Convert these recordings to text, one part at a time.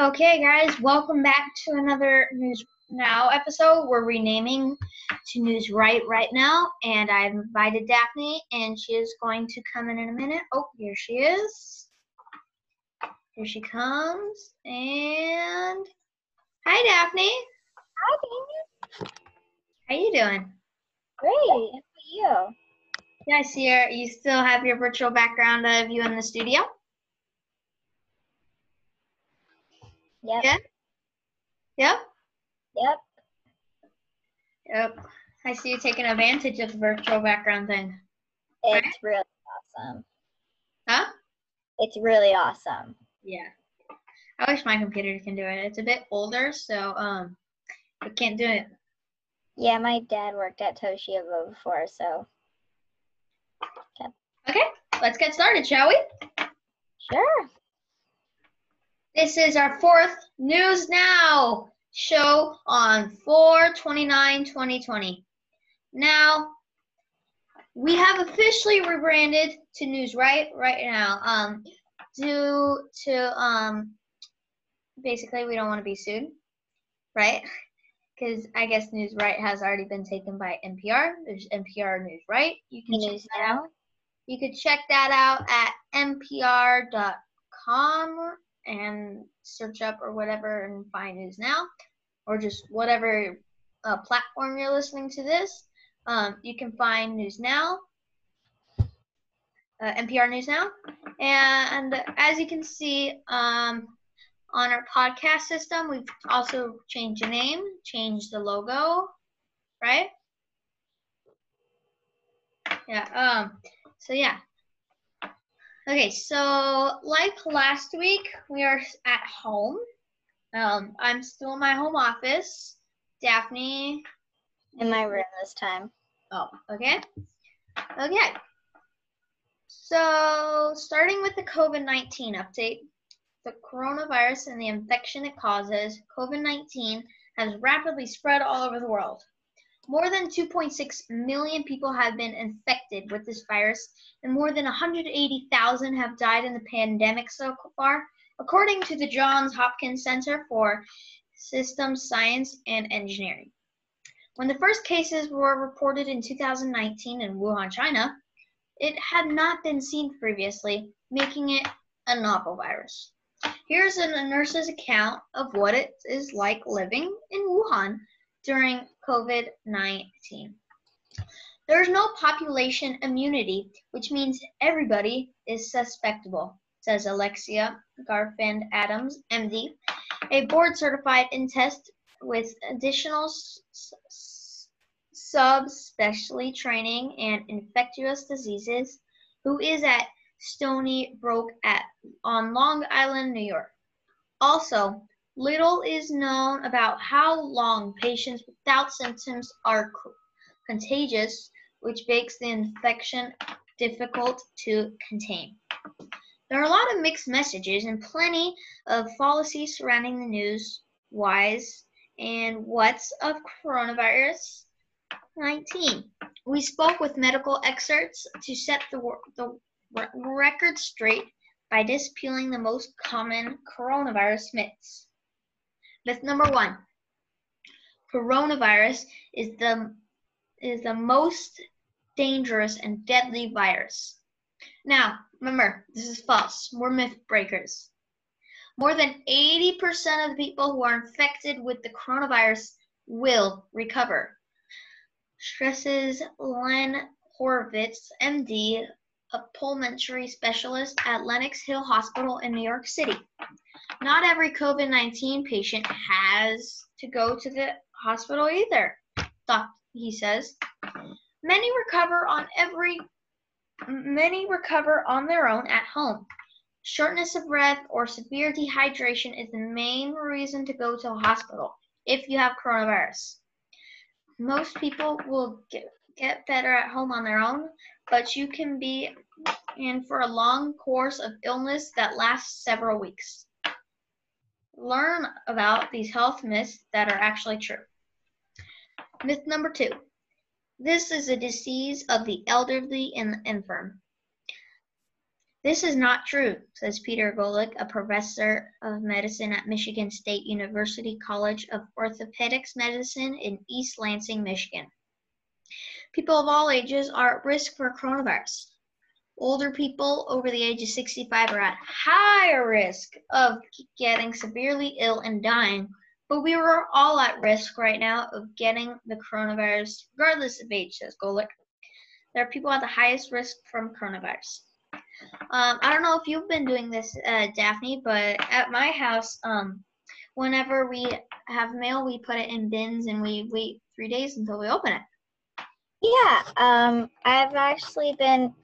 Okay, guys, welcome back to another News Now episode. We're renaming to News Right right now, and I've invited Daphne, and she is going to come in in a minute. Oh, here she is. Here she comes, and hi, Daphne. Hi, Daniel. How you doing? Great. How about you? Yeah, I see. You still have your virtual background of you in the studio. Yep. Yeah. Yep. Yep. Yep. I see you taking advantage of the virtual background thing. It's Right. really awesome. Huh? It's really awesome. Yeah. I wish my computer can do it. It's a bit older, so um, it can't do it. Yeah, my dad worked at Toshiba before, so Okay, let's get started, shall we? sure. This is our fourth News Now show on 4-29-2020. Now, we have officially rebranded to News Right right now. Um, due to um, basically we don't want to be sued, right? Because I guess News Right has already been taken by NPR. There's NPR News Right. You can check News that out. now. You could check that out at npr.com and search up or whatever and find news now, or just whatever uh, platform you're listening to this. Um, you can find news now, uh, NPR News Now, and as you can see um, on our podcast system, we've also changed the name, changed the logo, right? Yeah. Um. So yeah. Okay. So like last week, we are at home. Um. I'm still in my home office. Daphne. In my room this time. Oh. Okay. Okay. So starting with the COVID nineteen update, the coronavirus and the infection it causes, COVID nineteen has rapidly spread all over the world. More than 2.6 million people have been infected with this virus, and more than 180,000 have died in the pandemic so far, according to the Johns Hopkins Center for Systems Science and Engineering. When the first cases were reported in 2019 in Wuhan, China, it had not been seen previously, making it a novel virus. Here's a nurse's account of what it is like living in Wuhan during COVID 19. There is no population immunity, which means everybody is susceptible, says Alexia Garfind Adams, MD, a board certified internist with additional subspecialty training in infectious diseases, who is at Stony Brook at, on Long Island, New York. Also, Little is known about how long patients without symptoms are contagious, which makes the infection difficult to contain. There are a lot of mixed messages and plenty of fallacies surrounding the news, whys, and what's of coronavirus 19. We spoke with medical experts to set the, the record straight by dispeeling the most common coronavirus myths. Myth number one coronavirus is the, is the most dangerous and deadly virus. Now, remember, this is false. We're myth breakers. More than 80% of the people who are infected with the coronavirus will recover. Stresses Len Horovitz, MD, pulmonary specialist at Lenox Hill Hospital in New York City. Not every COVID 19 patient has to go to the hospital either, he says. Many recover on every many recover on their own at home. Shortness of breath or severe dehydration is the main reason to go to a hospital if you have coronavirus. Most people will get, get better at home on their own, but you can be in for a long course of illness that lasts several weeks. Learn about these health myths that are actually true. Myth number two this is a disease of the elderly and the infirm. This is not true, says Peter Gulick, a professor of medicine at Michigan State University College of Orthopedics Medicine in East Lansing, Michigan. People of all ages are at risk for coronavirus. Older people over the age of 65 are at higher risk of getting severely ill and dying, but we are all at risk right now of getting the coronavirus, regardless of age, says Gulick. There are people at the highest risk from coronavirus. Um, I don't know if you've been doing this, uh, Daphne, but at my house, um, whenever we have mail, we put it in bins and we wait three days until we open it. Yeah, um, I've actually been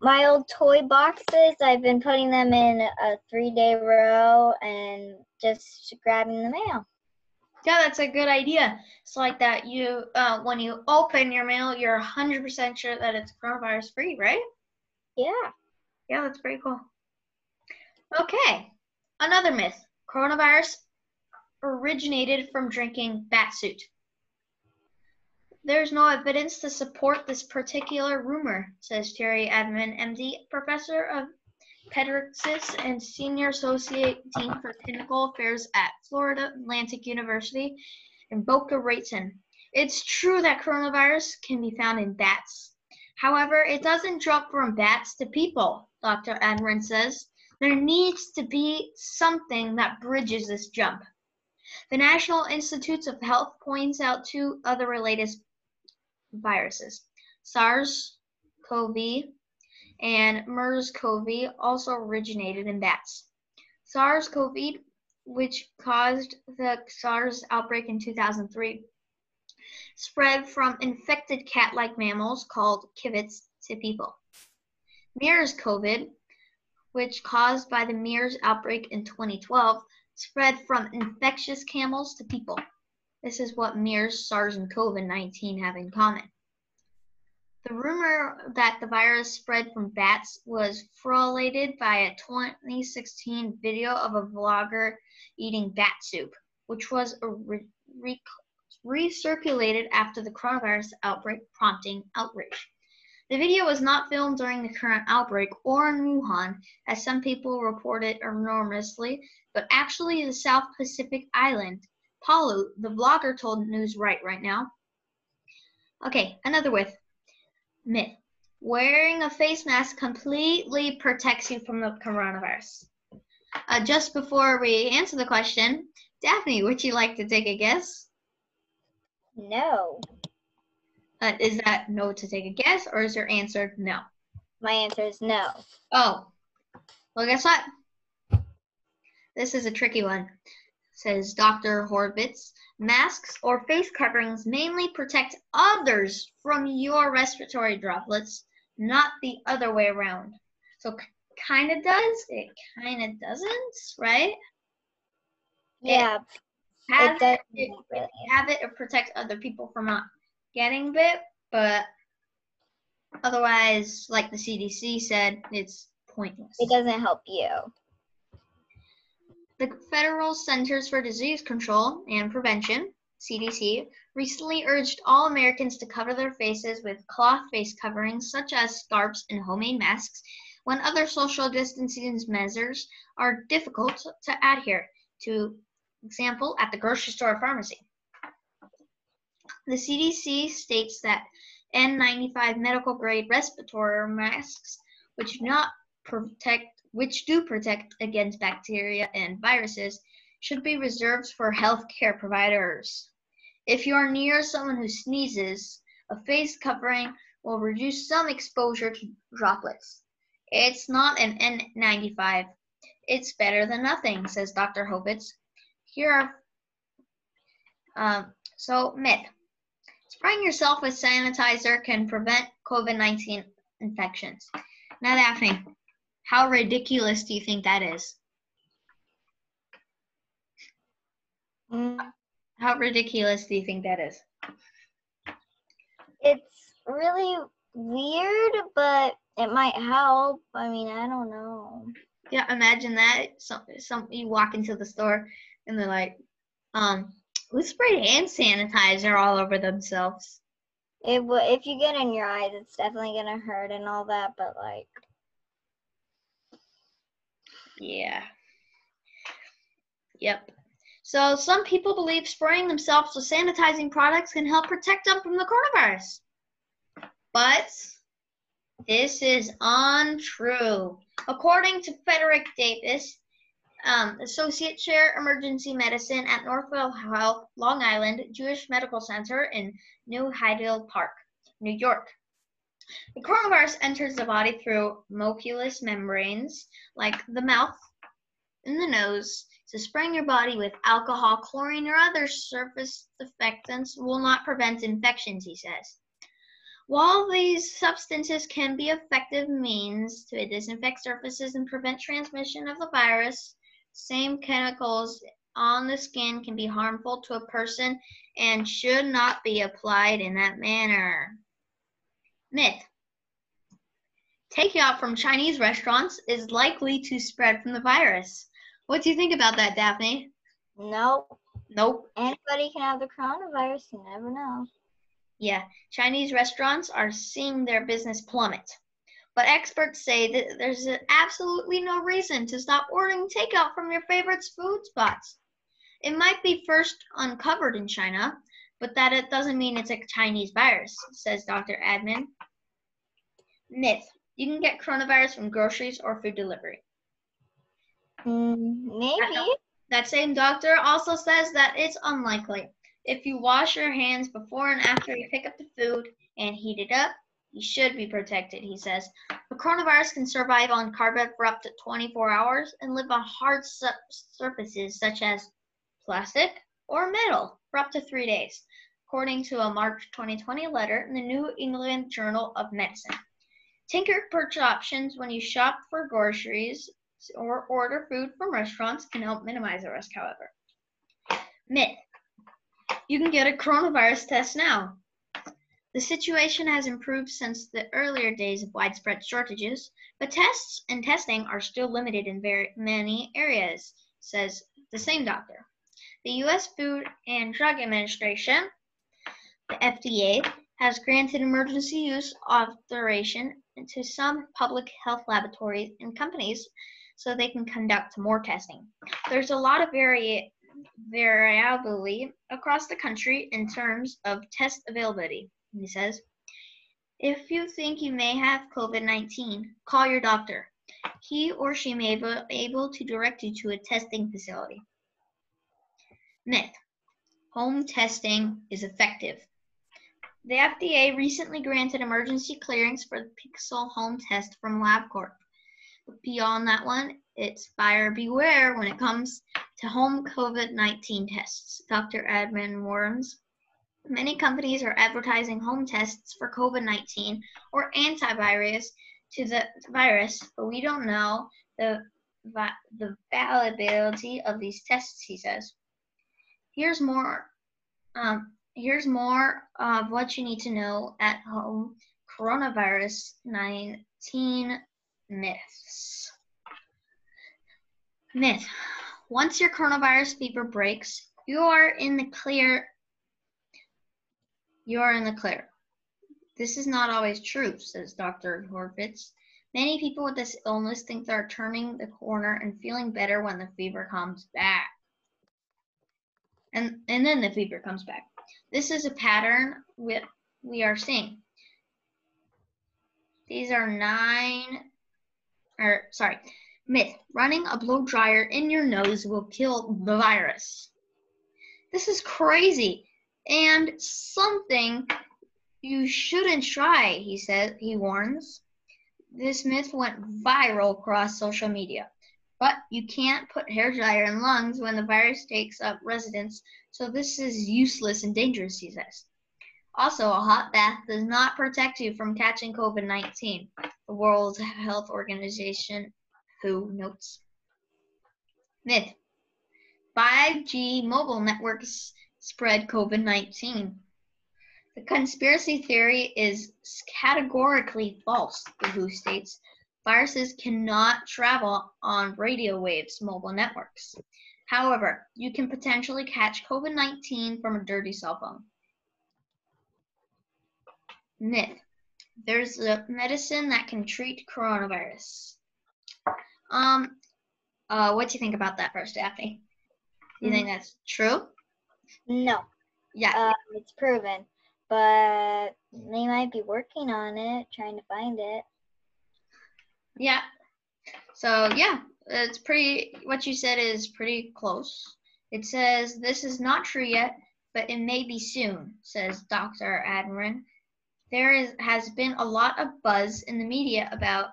my old toy boxes. I've been putting them in a three-day row and just grabbing the mail. Yeah, that's a good idea. It's like that you, uh, when you open your mail, you're 100% sure that it's coronavirus free, right? Yeah. Yeah, that's pretty cool. Okay, another myth. Coronavirus originated from drinking bat suit. There's no evidence to support this particular rumor, says Terry Edmond, MD, professor of pediatrics and senior associate dean for clinical affairs at Florida Atlantic University in Boca Raton. It's true that coronavirus can be found in bats. However, it doesn't jump from bats to people, Dr. Edmond says. There needs to be something that bridges this jump. The National Institutes of Health points out two other related viruses. SARS-CoV and MERS-CoV also originated in bats. SARS-CoV, which caused the SARS outbreak in 2003, spread from infected cat-like mammals called civets to people. MERS-CoV, which caused by the MERS outbreak in 2012, spread from infectious camels to people. This is what MERS, SARS, and COVID-19 have in common. The rumor that the virus spread from bats was corroborated by a 2016 video of a vlogger eating bat soup, which was re- re- recirculated after the coronavirus outbreak, prompting outrage. The video was not filmed during the current outbreak or in Wuhan, as some people reported anonymously, but actually the South Pacific island Palau, the vlogger, told News Right right now. Okay, another myth. Myth. Wearing a face mask completely protects you from the coronavirus. Uh, just before we answer the question, Daphne, would you like to take a guess? No. Uh, is that no to take a guess, or is your answer no? My answer is no. Oh, well, guess what? This is a tricky one says Dr. Horovitz. Masks or face coverings mainly protect others from your respiratory droplets, not the other way around. So kind of does, it kind of doesn't, right? Yeah. It has it it, really. have it, it protects other people from not getting bit, but otherwise, like the CDC said, it's pointless. It doesn't help you. The Federal Centers for Disease Control and Prevention, CDC, recently urged all Americans to cover their faces with cloth face coverings such as scarves and homemade masks when other social distancing measures are difficult to adhere to, example, at the grocery store or pharmacy. The CDC states that N95 medical grade respiratory masks, which do not protect which do protect against bacteria and viruses, should be reserved for healthcare providers. If you are near someone who sneezes, a face covering will reduce some exposure to droplets. It's not an N95. It's better than nothing, says Dr. Horovitz. Here are um, so myth. Spraying yourself with sanitizer can prevent COVID-19 infections. Now, Daphne, how ridiculous do you think that is? Mm, How ridiculous do you think that is? it's really weird, but it might help. I mean, I don't know. Yeah, imagine that. Some, some you walk into the store and they're like, um, who sprayed hand sanitizer all over themselves? It w- if you get in your eyes, it's definitely gonna hurt and all that. But like, Yeah. Yep. So some people believe spraying themselves with sanitizing products can help protect them from the coronavirus. But this is untrue. According to Frederick Davis, um, Associate Chair Emergency Medicine at Northwell Health, Long Island Jewish Medical Center in New Hyde Park, New York. The coronavirus enters the body through mucous membranes like the mouth and the nose. So spraying your body with alcohol, chlorine, or other surface disinfectants will not prevent infections, he says. While these substances can be effective means to disinfect surfaces and prevent transmission of the virus, same chemicals on the skin can be harmful to a person and should not be applied in that manner. Myth. Takeout from Chinese restaurants is likely to spread from the virus. What do you think about that, Daphne? Nope. Nope. Anybody can have the coronavirus. You never know. Yeah, Chinese restaurants are seeing their business plummet. But experts say that there's absolutely no reason to stop ordering takeout from your favorite food spots. It might be first uncovered in China, but that it doesn't mean it's a Chinese virus, says Dr. Admin. Myth. You can get coronavirus from groceries or food delivery. Mm, maybe. That same doctor also says that it's unlikely. If you wash your hands before and after you pick up the food and heat it up, you should be protected, he says. The coronavirus can survive on carpet for up to 24 hours and live on hard su- surfaces such as plastic or metal for up to three days, according to a March 2020 letter in the New England Journal of Medicine. Tinker purchase options when you shop for groceries or order food from restaurants can help minimize the risk, however. Myth. You can get a coronavirus test now. The situation has improved since the earlier days of widespread shortages, but tests and testing are still limited in very many areas, says the same doctor. The U.S. Food and Drug Administration, FDA, has granted emergency use authorization to some public health laboratories and companies so they can conduct more testing. There's a lot of vari- variability across the country in terms of test availability, he says. If you think you may have COVID 19, call your doctor. He or she may be able to direct you to a testing facility. Myth Home testing is effective. The FDA recently granted emergency clearance for the Pixel home test from LabCorp. But beyond that one, it's buyer beware when it comes to home COVID 19 tests, Dr. Edmund warns. Many companies are advertising home tests for COVID 19 or antivirus to the virus, but we don't know the, the validity of these tests, he says. Here's more. Um, here's more of what you need to know at home coronavirus 19 myths. Myth. Once your coronavirus fever breaks, you are in the clear. You are in the clear. This is not always true, says Dr. Horovitz. Many people with this illness think they're turning the corner and feeling better when the fever comes back. And, and then the fever comes back. This is a pattern we, we are seeing. These are nine, or sorry, myth. Running a blow dryer in your nose will kill the virus. This is crazy and something you shouldn't try, he says, he warns. This myth went viral across social media. But you can't put hair dryer in lungs when the virus takes up residence, so this is useless and dangerous, he says. Also, a hot bath does not protect you from catching COVID 19, the World Health Organization, WHO notes. Myth 5G mobile networks spread COVID 19. The conspiracy theory is categorically false, the WHO states. Viruses cannot travel on radio waves mobile networks. However, you can potentially catch COVID 19 from a dirty cell phone. Myth there's a medicine that can treat coronavirus. Um, Uh, what do you think about that first, Daphne? Do you mm. think that's true? No. Yeah. Um, it's proven, but they might be working on it, trying to find it. Yeah. So yeah, it's pretty. What you said is pretty close. It says this is not true yet, but it may be soon, says Dr. Admiran. There is, has been a lot of buzz in the media about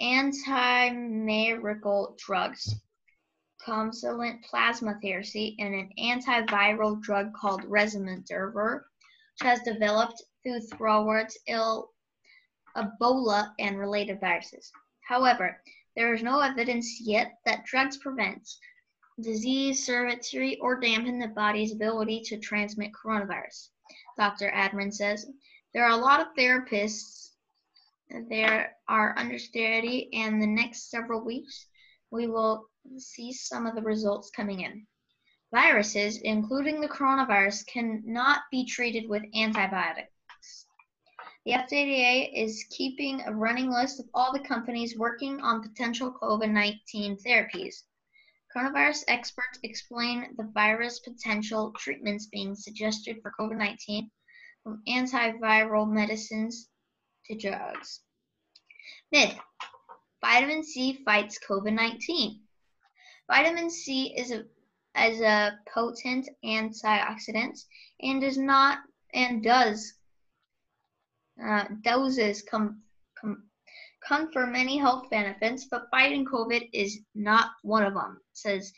antimalarial drugs, convalescent plasma therapy, and an antiviral drug called Remdesivir, which has developed through throughout ill Ebola and related viruses. However, there is no evidence yet that drugs prevent disease, severity, or dampen the body's ability to transmit coronavirus. Dr. Admiran says there are a lot of therapists there are understudy and the next several weeks we will see some of the results coming in. Viruses, including the coronavirus, cannot be treated with antibiotics. The FDA is keeping a running list of all the companies working on potential COVID 19 therapies. Coronavirus experts explain the virus potential treatments being suggested for COVID 19, from antiviral medicines to drugs. Myth Vitamin C fights COVID 19. Vitamin C is a as a potent antioxidant and does not and does uh, doses come, come confer many health benefits, but fighting COVID is not one of them, says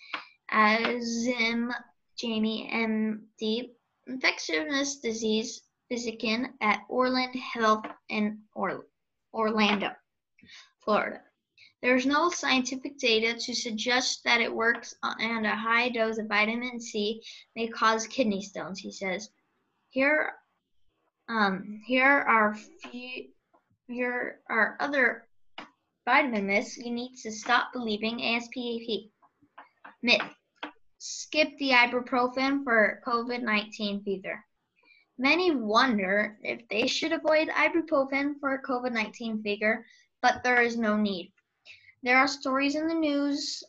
Azim Jamie MD, infectious disease physician at Orland Health in or- Orlando, Florida. There is no scientific data to suggest that it works and a high dose of vitamin C may cause kidney stones, he says. Here, um, here are few, here are other vitamin myths you need to stop believing ASPAP. Myth. Skip the ibuprofen for COVID-19 fever. Many wonder if they should avoid ibuprofen for COVID-19 fever, but there is no need. There are stories in the news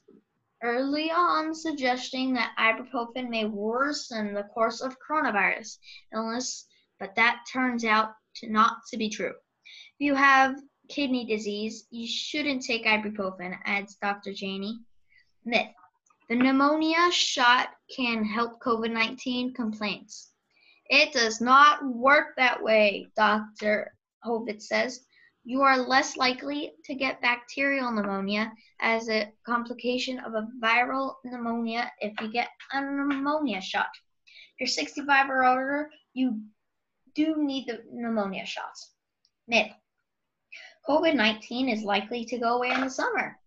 early on suggesting that ibuprofen may worsen the course of coronavirus illness, but that turns out to not to be true. If you have kidney disease, you shouldn't take ibuprofen, adds Dr. Janie. Myth. The pneumonia shot can help COVID-19 complaints. It does not work that way, Dr. Horovitz says. You are less likely to get bacterial pneumonia as a complication of a viral pneumonia if you get a pneumonia shot. If you're 65 or older, you do need the pneumonia shots. Myth. COVID 19 is likely to go away in the summer.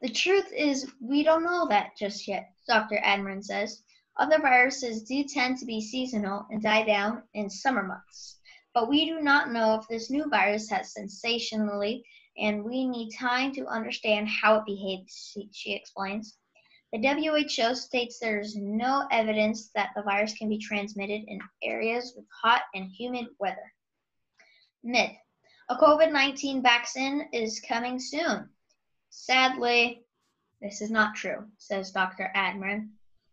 The truth is, we don't know that just yet, Dr. Admiran says. Other viruses do tend to be seasonal and die down in summer months. But we do not know if this new virus has sensationally, and we need time to understand how it behaves, she explains. The WHO states there is no evidence that the virus can be transmitted in areas with hot and humid weather. Myth a COVID 19 vaccine is coming soon. Sadly, this is not true, says Dr. Admiran.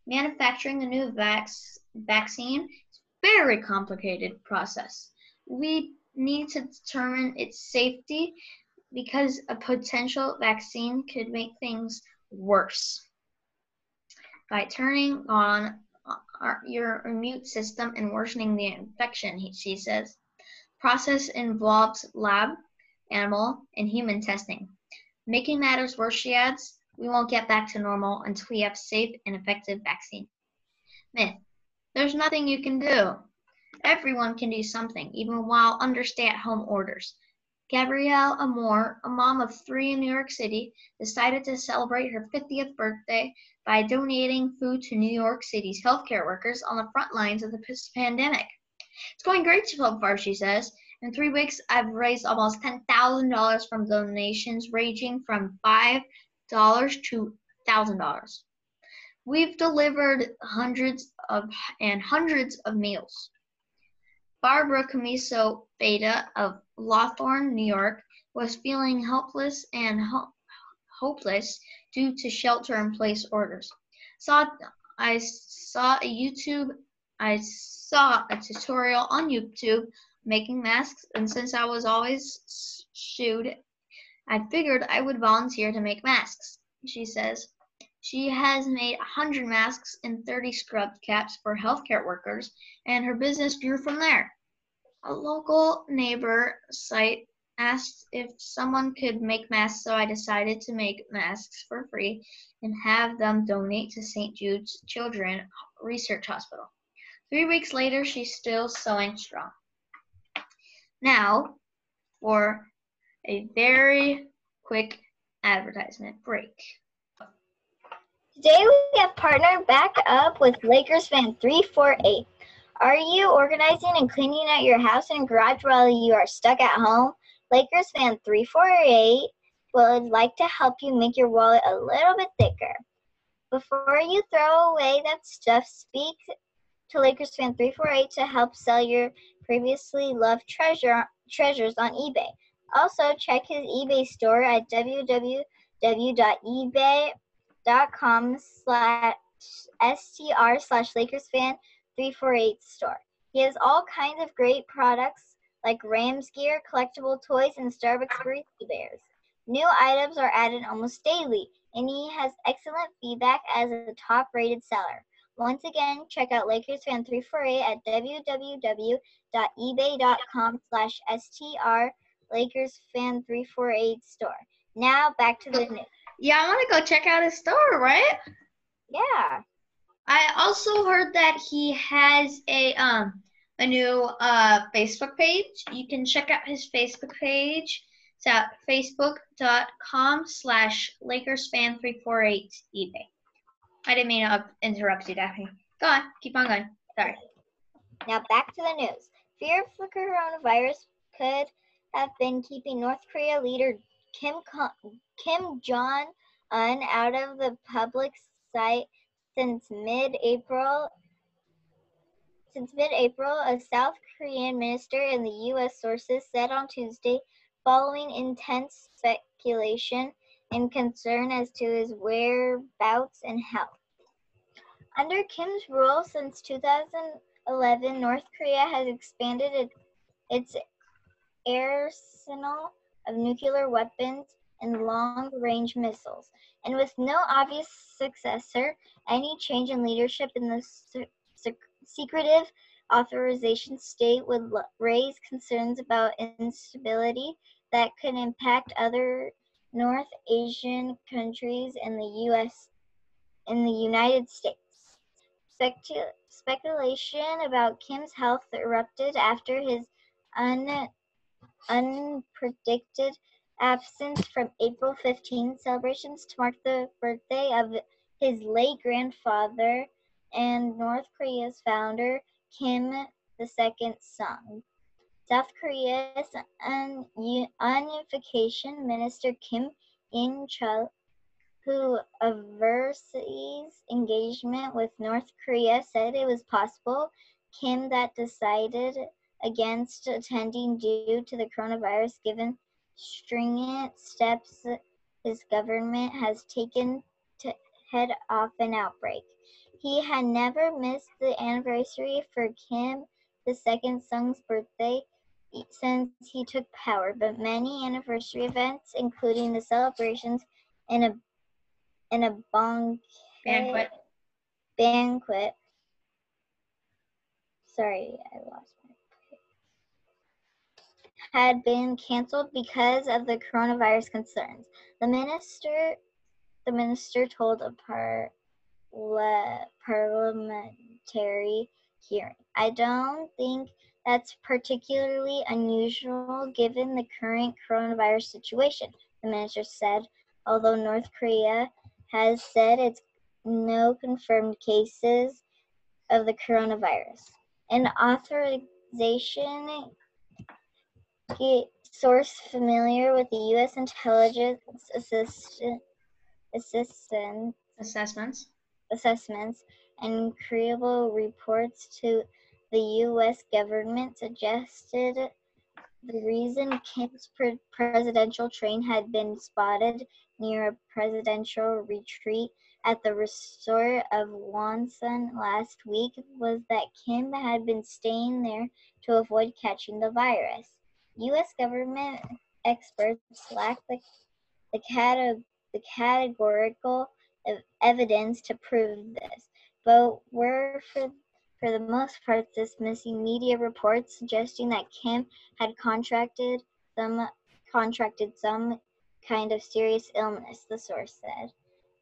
Manufacturing a new vac- vaccine is a very complicated process. We need to determine its safety because a potential vaccine could make things worse. By turning on uh, our, your immune system and worsening the infection, he, she says process involves lab, animal, and human testing. Making matters worse, she adds, we won't get back to normal until we have safe and effective vaccine. Myth. There's nothing you can do. Everyone can do something, even while under stay-at-home orders. Gabrielle Amore, a mom of three in New York City, decided to celebrate her 50th birthday by donating food to New York City's healthcare workers on the front lines of the pandemic. It's going great so far, she says. In three weeks, I've raised almost $10,000 from donations ranging from $5 to $1,000. We've delivered hundreds of and hundreds of meals. Barbara Camiso Beta of Lawthorne, New York, was feeling helpless and ho- hopeless due to shelter-in-place orders. Saw I saw a YouTube I saw a tutorial on YouTube making masks, and since I was always shooed, I figured I would volunteer to make masks. She says she has made 100 masks and 30 scrub caps for healthcare workers, and her business grew from there. A local neighbor site asked if someone could make masks, so I decided to make masks for free and have them donate to St. Jude's Children Research Hospital. Three weeks later, she's still sewing strong. Now, for a very quick advertisement break. Today we have partnered back up with Lakers fan 348. Are you organizing and cleaning out your house and garage while you are stuck at home? Lakers fan 348 would like to help you make your wallet a little bit thicker. Before you throw away that stuff, speak to Lakers fan 348 to help sell your previously loved treasure treasures on eBay. Also, check his eBay store at www.ebay.com slash str slash Lakers fan 348 store. He has all kinds of great products like Rams gear, collectible toys, and Starbucks barista bears. New items are added almost daily, and he has excellent feedback as a top rated seller. Once again, check out Lakers Fan 348 at www.ebay.com slash str LakersFan348 store. Now back to the news. Yeah, I want to go check out his store, right? Yeah. I also heard that he has a um a new uh Facebook page. You can check out his Facebook page. It's at facebook.com slash LakersFan348 eBay. I didn't mean to interrupt you, Daphne. Go on, keep on going. Sorry. Now back to the news. Fear of the coronavirus could have been keeping North Korea leader Kim Kim Jong Un out of the public sight since mid-April. Since mid-April, a South Korean minister and the U.S. sources said on Tuesday, following intense speculation and concern as to his whereabouts and health. Under Kim's rule since 2011, North Korea has expanded its arsenal of nuclear weapons and long range missiles. And with no obvious successor, any change in leadership in the secretive authorization state would raise concerns about instability that could impact other North Asian countries and the US in the United States. Specu- speculation about Kim's health erupted after his un- unpredicted absence from April 15 celebrations to mark the birthday of his late grandfather and North Korea's founder, Kim Il Sung. South Korea's un- unification minister Kim In Chul who oversees engagement with North Korea, said it was possible Kim that decided against attending due to the coronavirus, given stringent steps his government has taken to head off an outbreak. He had never missed the anniversary for Kim the second son's birthday since he took power, but many anniversary events, including the celebrations in a in a banquet. Banquet. Banquet. Sorry, I lost. Had been canceled because of the coronavirus concerns. The minister, the minister told a par, parliamentary hearing. I don't think that's particularly unusual given the current coronavirus situation, the minister said, although North Korea has said it's no confirmed cases of the coronavirus. An authorization source familiar with the U.S. intelligence assistant, assistant assessments assessments and credible reports to the U.S. government suggested the reason Kim's pre- presidential train had been spotted near a presidential retreat at the resort of Wonsan last week was that Kim had been staying there to avoid catching the virus. U.S. government experts lack the, the, the categorical evidence to prove this, but were for for the most part dismissing media reports suggesting that Kim had contracted some contracted some kind of serious illness, the source said.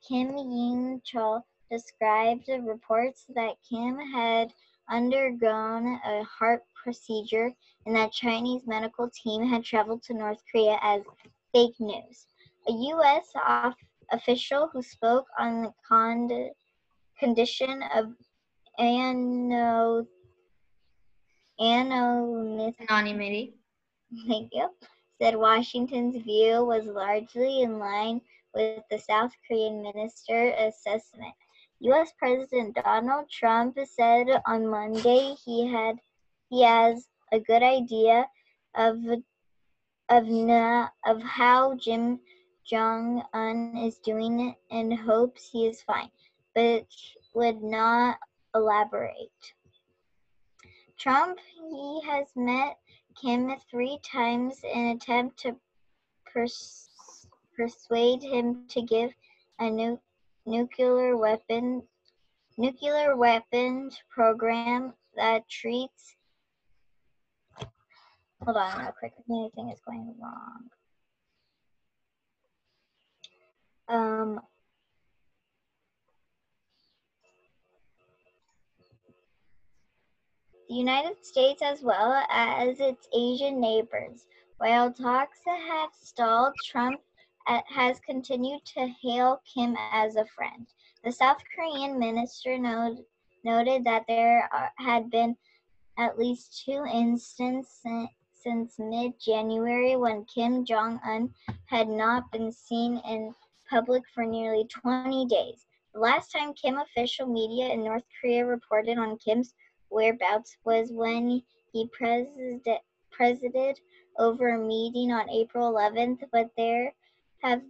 Kim Yeon Chul described reports that Kim had undergone a heart procedure and that Chinese medical team had traveled to North Korea as fake news. A U.S. Off- official who spoke on the con- condition of ano- anonymity Anonymity. thank you, said Washington's view was largely in line with the South Korean minister assessment. U.S. President Donald Trump said on Monday he had he has a good idea of of na, of how Jim Jong Un is doing it and hopes he is fine, but would not elaborate. Trump he has met Kim three times in attempt to pers- persuade him to give a nu- nuclear weapon nuclear weapons program that treats hold on real quick anything is going wrong um the United States as well as its Asian neighbors. While talks have stalled, Trump uh, has continued to hail Kim as a friend. The South Korean minister noted, that there are, had been at least two instances since mid January when Kim Jong un had not been seen in public for nearly 20 days. The last time Kim official media in North Korea reported on Kim's whereabouts was when he presided over a meeting on April 11th, but there have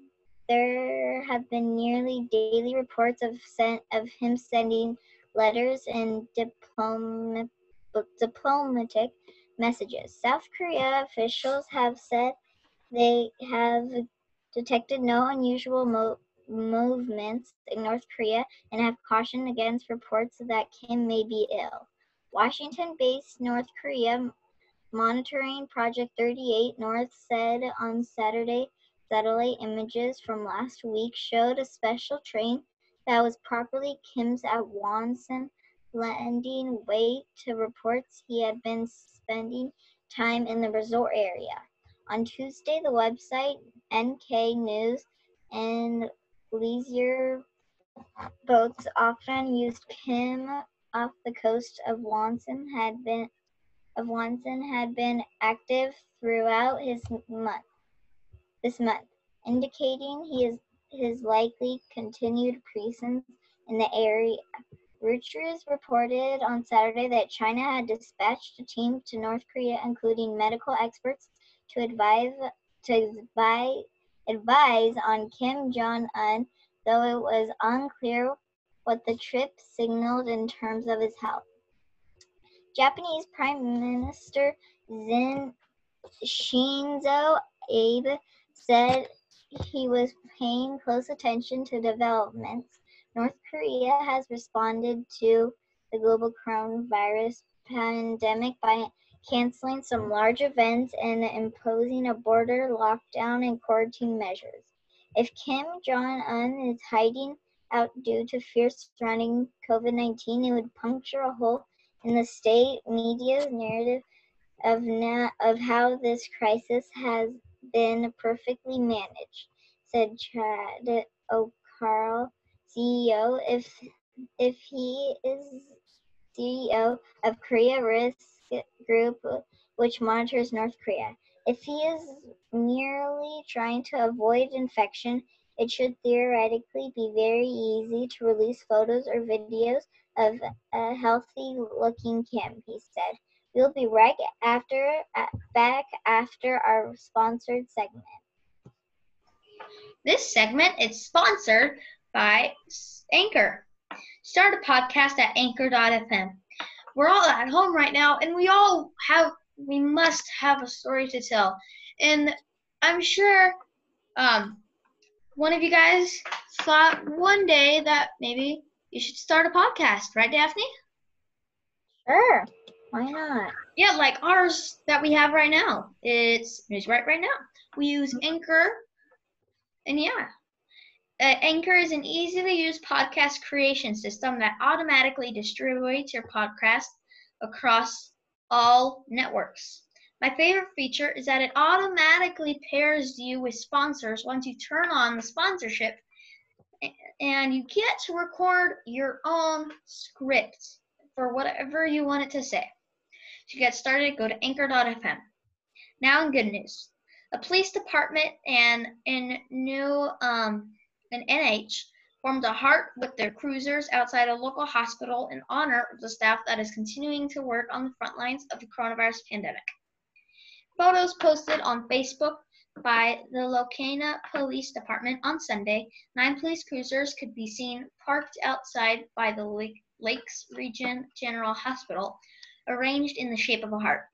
there have been nearly daily reports of sent of him sending letters and diplomatic messages. South Korea officials have said they have detected no unusual mo- movements in North Korea and have cautioned against reports that Kim may be ill. Washington based North Korea monitoring Project 38 North said on Saturday satellite images from last week showed a special train that was properly Kim's at Wonsan lending weight to reports he had been spending time in the resort area. On Tuesday, the website NK News and leisure boats often used Kim off the coast of Wonsan had been of Wonsan had been active throughout his month this month, indicating he is his likely continued presence in the area. Reuters reported on Saturday that China had dispatched a team to North Korea, including medical experts, to advise to advise, advise on Kim Jong Un, though it was unclear what the trip signaled in terms of his health. Japanese Prime Minister Zin Shinzo Abe said he was paying close attention to developments. North Korea has responded to the global coronavirus pandemic by canceling some large events and imposing a border lockdown and quarantine measures. If Kim Jong un is hiding out due to fears surrounding COVID 19, it would puncture a hole in the state media's narrative of, na- of how this crisis has been perfectly managed, said Chad O'Carroll, CEO. If if he is CEO of Korea Risk Group, which monitors North Korea. If he is merely trying to avoid infection, it should theoretically be very easy to release photos or videos of a healthy looking Kim, he said. We'll be right after uh, back after our sponsored segment. This segment is sponsored by Anchor. Start a podcast at anchor.fm. We're all at home right now and we all have we must have a story to tell. And I'm sure um, one of you guys thought one day that maybe you should start a podcast, right, Daphne? Sure. Why not? Yeah, like ours that we have right now. It's it's right right now. We use Anchor, and yeah, uh, Anchor is an easily used podcast creation system that automatically distributes your podcast across all networks. My favorite feature is that it automatically pairs you with sponsors once you turn on the sponsorship and you get to record your own script for whatever you want it to say. To get started, go to anchor.fm. Now in good news. A police department and in new um, an NH formed a heart with their cruisers outside a local hospital in honor of the staff that is continuing to work on the front lines of the coronavirus pandemic. Photos posted on Facebook by the Laconia Police Department on Sunday, nine police cruisers could be seen parked outside by the Lake, Lakes Region General Hospital, arranged in the shape of a heart.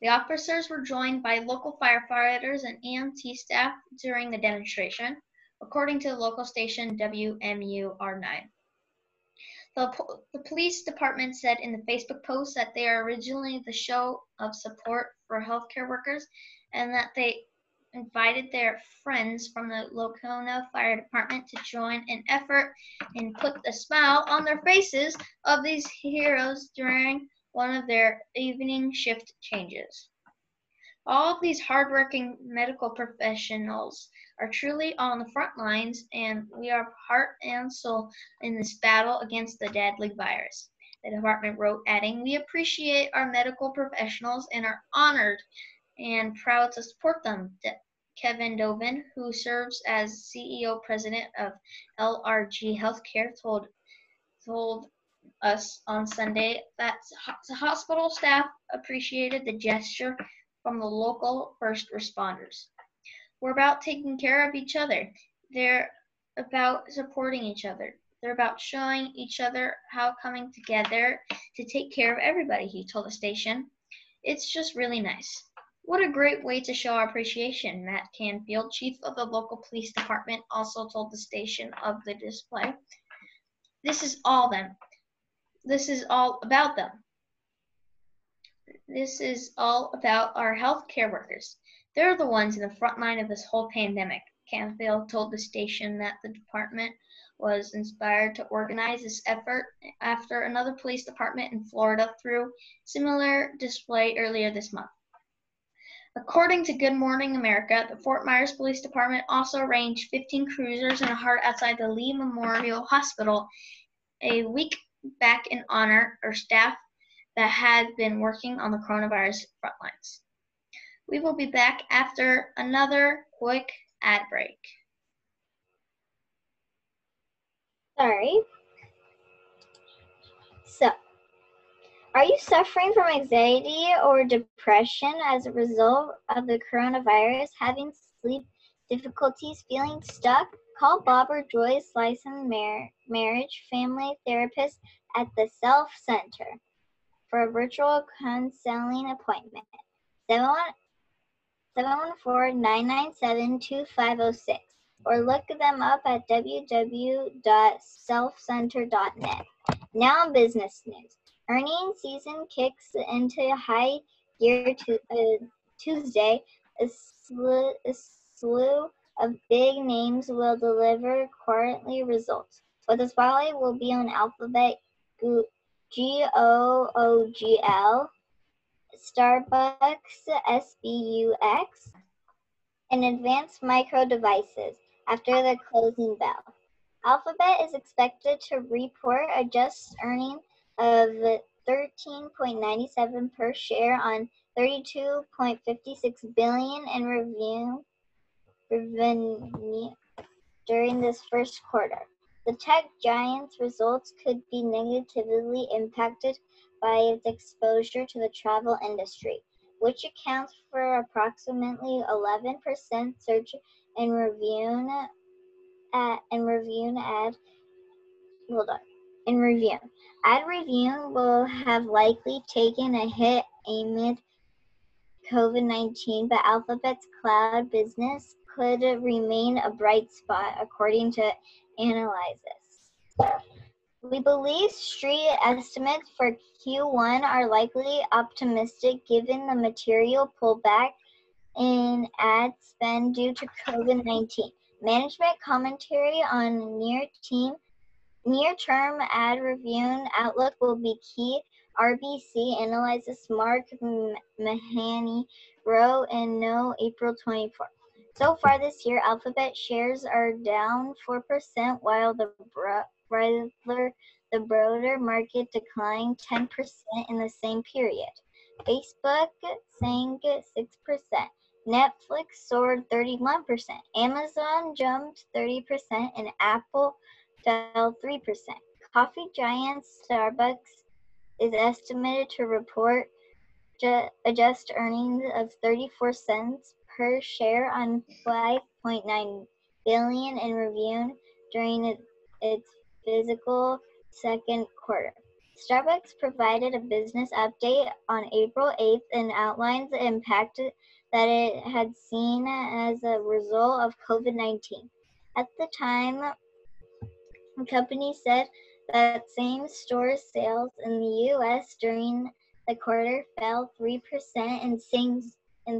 The officers were joined by local firefighters and EMT staff during the demonstration, according to the local station WMUR9. The, the police department said in the Facebook post that they are originally the show of support for healthcare workers and that they invited their friends from the Laconia Fire Department to join an effort and put the smile on their faces of these heroes during one of their evening shift changes. All of these hardworking medical professionals are truly on the front lines, and we are heart and soul in this battle against the deadly virus. The department wrote, adding, We appreciate our medical professionals and are honored and proud to support them. Kevin Dovin, who serves as CEO president of LRG Healthcare, told told us on Sunday that hospital staff appreciated the gesture from the local first responders. We're about taking care of each other. They're about supporting each other. They're about showing each other how coming together to take care of everybody, he told the station. It's just really nice. What a great way to show our appreciation, Matt Canfield, chief of the local police department, also told the station of the display. This is all them. This is all about them. This is all about our healthcare workers. They're the ones in the front line of this whole pandemic. Canfield told the station that the department was inspired to organize this effort after another police department in Florida threw similar display earlier this month. According to Good Morning America, the Fort Myers Police Department also arranged 15 cruisers and a heart outside the Lee Memorial Hospital a week back in honor or staff that had been working on the coronavirus front lines. We will be back after another quick ad break. Sorry. So, are you suffering from anxiety or depression as a result of the coronavirus, having sleep difficulties, feeling stuck? Call Bob or Joyce licensed mar- marriage family therapist at the Self Center for a virtual counseling appointment. 714-997-2506 or look them up at www.selfcenter.net. Now on business news. Earning season kicks into high gear to, uh, Tuesday. A slew, a slew of big names will deliver quarterly results, but the spotlight will be on Alphabet, G O O G L, Starbucks, SBUX, and Advanced Micro Devices after the closing bell. Alphabet is expected to report a just earning of 13.97 per share on 32.56 billion in revenue during this first quarter. The tech giant's results could be negatively impacted by its exposure to the travel industry, which accounts for approximately 11% search and review at uh, and review ad hold on in review. Ad review will have likely taken a hit amid COVID 19, but Alphabet's cloud business could remain a bright spot, according to analysis. We believe street estimates for Q1 are likely optimistic given the material pullback in ad spend due to COVID 19. Management commentary on near team near-term ad review outlook will be key. RBC analysis Mark Mahaney wrote in No April 24. So far this year, Alphabet shares are down 4%, while the rather the broader market declined 10% in the same period. Facebook sank 6%. Netflix soared 31%. Amazon jumped 30%, and Apple fell 3%. Coffee giant Starbucks is estimated to report adjust earnings of 34 cents per share on 5.9 billion in revenue during its physical second quarter. Starbucks provided a business update on April 8th and outlined the impact that it had seen as a result of COVID 19. At the time, the company said that same store sales in the US during the quarter fell 3% and same,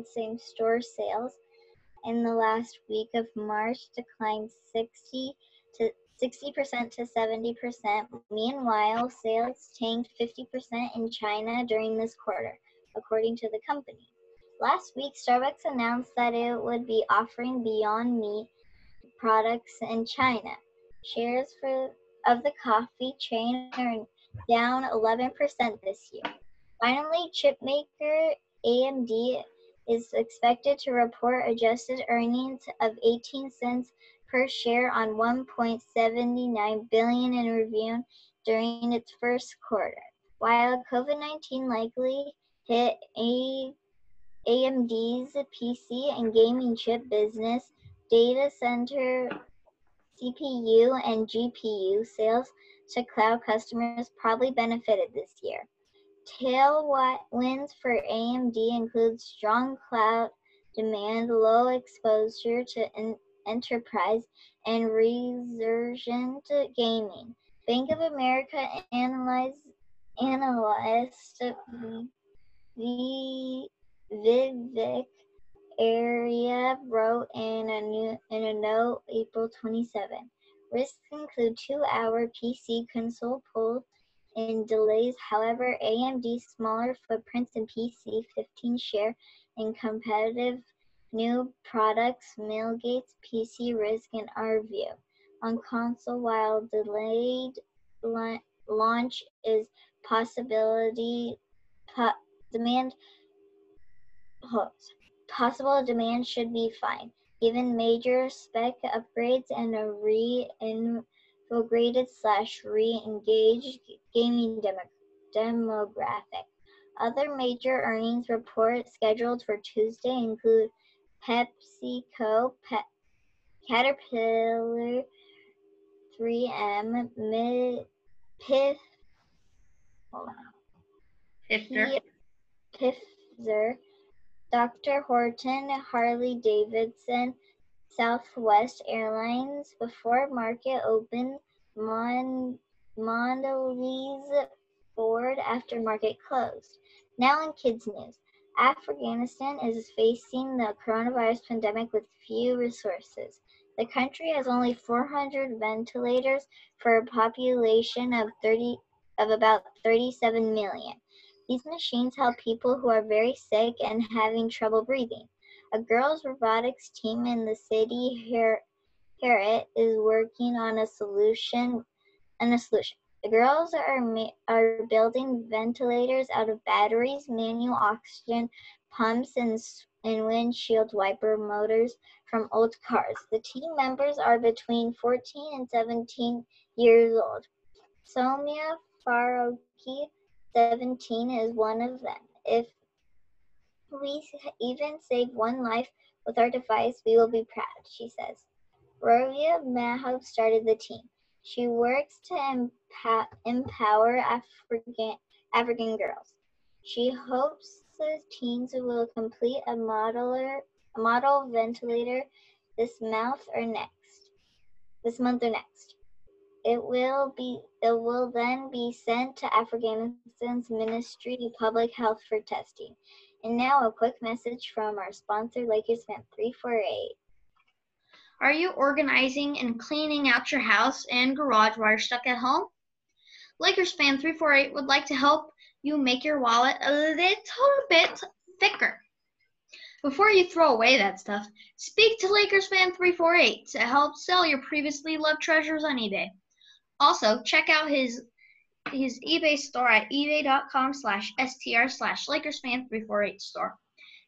same store sales in the last week of March declined 60 to 60% to 70%. Meanwhile, sales tanked 50% in China during this quarter, according to the company. Last week, Starbucks announced that it would be offering Beyond Meat products in China. Shares for of the coffee chain are down 11% this year. Finally, chipmaker AMD is expected to report adjusted earnings of 18 cents per share on 1.79 billion in revenue during its first quarter. While COVID-19 likely hit a AMD's PC and gaming chip business, data center CPU and GPU sales to cloud customers probably benefited this year. Tailwinds for AMD include strong cloud demand, low exposure to enterprise, and resurgent gaming. Bank of America analyze, analyst Vivek Arya wrote in a new in a note April 27. Risks include two-hour PC console pull and delays. However, AMD's smaller footprints in PC 15 share in competitive new products mitigates PC risk in our view. On console, while delayed launch is possibility, po- demand Possible demand should be fine, given major spec upgrades and a re-integrated slash re-engaged gaming demo- demographic. Other major earnings reports scheduled for Tuesday include PepsiCo, Pe- Caterpillar, 3M, Mid, Pif, hold on, Pfizer, D.R. Horton, Harley Davidson, Southwest Airlines. Before market open, Mon- Mondelez Ford after market closed. Now in kids news. Afghanistan is facing the coronavirus pandemic with few resources. The country has only 400 ventilators for a population of 30 of about 37 million. These machines help people who are very sick and having trouble breathing. A girls' robotics team in the city Herat is working on a solution. On a solution. The girls are ma- are building ventilators out of batteries, manual oxygen pumps and, and windshield wiper motors from old cars. The team members are between 14 and 17 years old. Somaya Farooqi, 17, is one of them. If we even save one life with our device, we will be proud, she says. Roya Mahboob started the team. She works to empower, African, African girls. She hopes the teens will complete a modeler, model ventilator this month or next. This month or next. It will be it will then be sent to Afghanistan's Ministry of Public Health for testing. And now a quick message from our sponsor, Lakers Fan 348. Are you organizing and cleaning out your house and garage while you're stuck at home? Lakers Fan 348 would like to help you make your wallet a little bit thicker. Before you throw away that stuff, speak to Lakers Fan 348 to help sell your previously loved treasures on eBay. Also, check out his his eBay store at ebay.com slash str slash lakersfan348 store.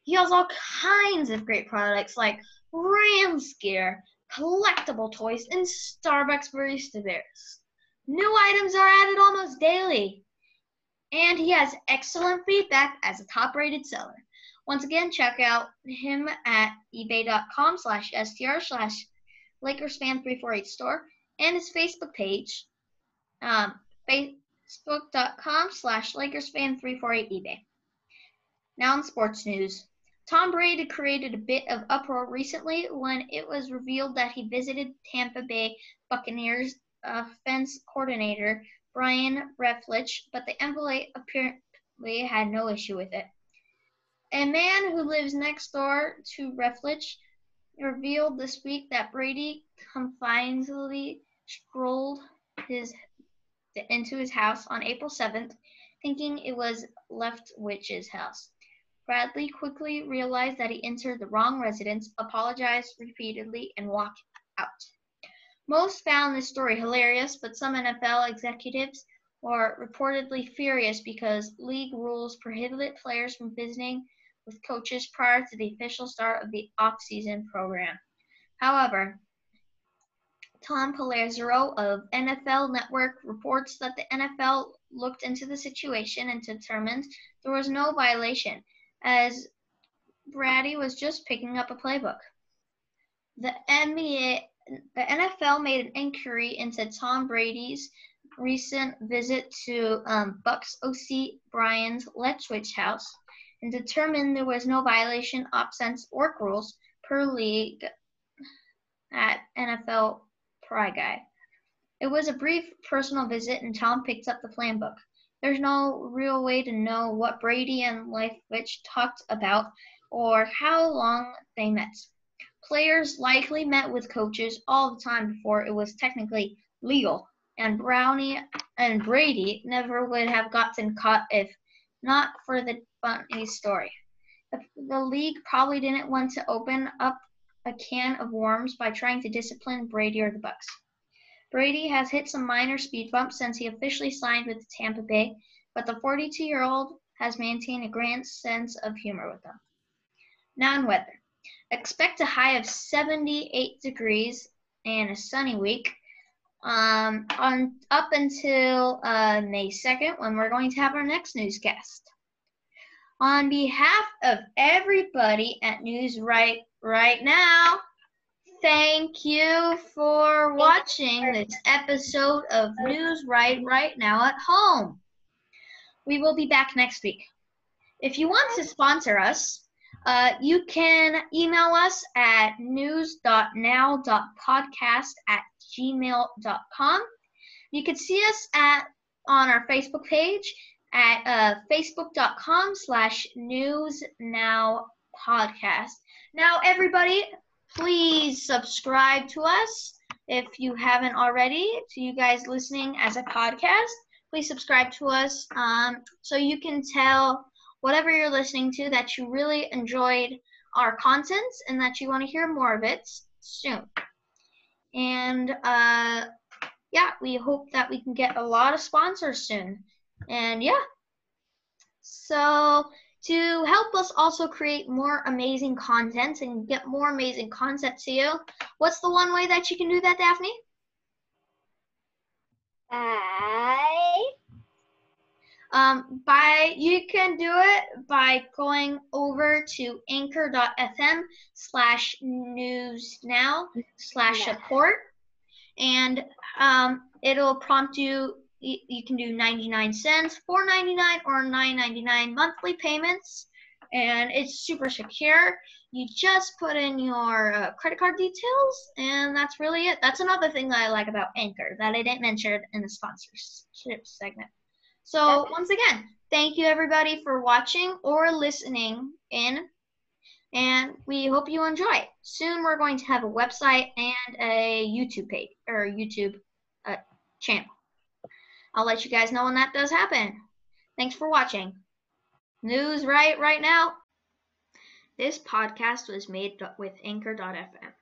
He has all kinds of great products like Rams gear, collectible toys, and Starbucks barista bears. New items are added almost daily. And he has excellent feedback as a top rated seller. Once again, check out him at ebay.com slash str slash lakersfan348 store and his Facebook page, um, facebook.com slash lakersfan348 ebay. Now in sports news. Tom Brady created a bit of uproar recently when it was revealed that he visited Tampa Bay Buccaneers offense coordinator Byron Leftwich, but the NFL apparently had no issue with it. A man who lives next door to Leftwich revealed this week that Brady confidentially strolled his into his house on April 7th, thinking it was Leftwich's house. Bradley quickly realized that he entered the wrong residence, apologized repeatedly, and walked out. Most found this story hilarious, but some NFL executives were reportedly furious because league rules prohibited players from visiting with coaches prior to the official start of the off-season program. However, Tom Pelissero of NFL Network reports that the NFL looked into the situation and determined there was no violation, as Brady was just picking up a playbook. The NBA, the NFL made an inquiry into Tom Brady's recent visit to um, Bucs OC Byron's Leftwich house and determined there was no violation of sense or rules per league at NFL Pry Guy. It was a brief personal visit, and Tom picked up the plan book. There's no real way to know what Brady and Leftwich talked about or how long they met. Players likely met with coaches all the time before it was technically legal, and Brownie and Brady never would have gotten caught if not for the funny story. The league probably didn't want to open up a can of worms by trying to discipline Brady or the Bucs. Brady has hit some minor speed bumps since he officially signed with Tampa Bay, but the 42-year-old has maintained a grand sense of humor with them. Now in weather. Expect a high of 78 degrees and a sunny week um, on up until uh, May 2nd when we're going to have our next newscast. On behalf of everybody at News Right right now. Thank you for watching this episode of News Right Right Now at Home. We will be back next week. If you want to sponsor us, uh, you can email us at news.now.podcast at gmail.com. You can see us at on our Facebook page at uh, facebook.com slash news now podcast. Now, everybody, please subscribe to us if you haven't already. To you guys listening as a podcast, please subscribe to us um, so you can tell whatever you're listening to that you really enjoyed our contents and that you want to hear more of it soon. And uh, yeah, we hope that we can get a lot of sponsors soon. And yeah, so To help us also create more amazing content and get more amazing content to you, what's the one way that you can do that, Daphne? Bye. Um, by you can do it by going over to anchor.fm slash news now slash support and um, it'll prompt you you, you can do 99 cents 4.99 or 9.99 monthly payments. And it's super secure. You just put in your uh, credit card details and that's really it. That's another thing that i like about anchor that i didn't mention in the sponsorship segment. So once again thank you everybody for watching or listening in. And we hope you enjoy. Soon we're going to have a website and a youtube page or youtube uh, channel i'll let you guys know when that does happen. Thanks for watching. News right right now. This podcast was made with anchor.fm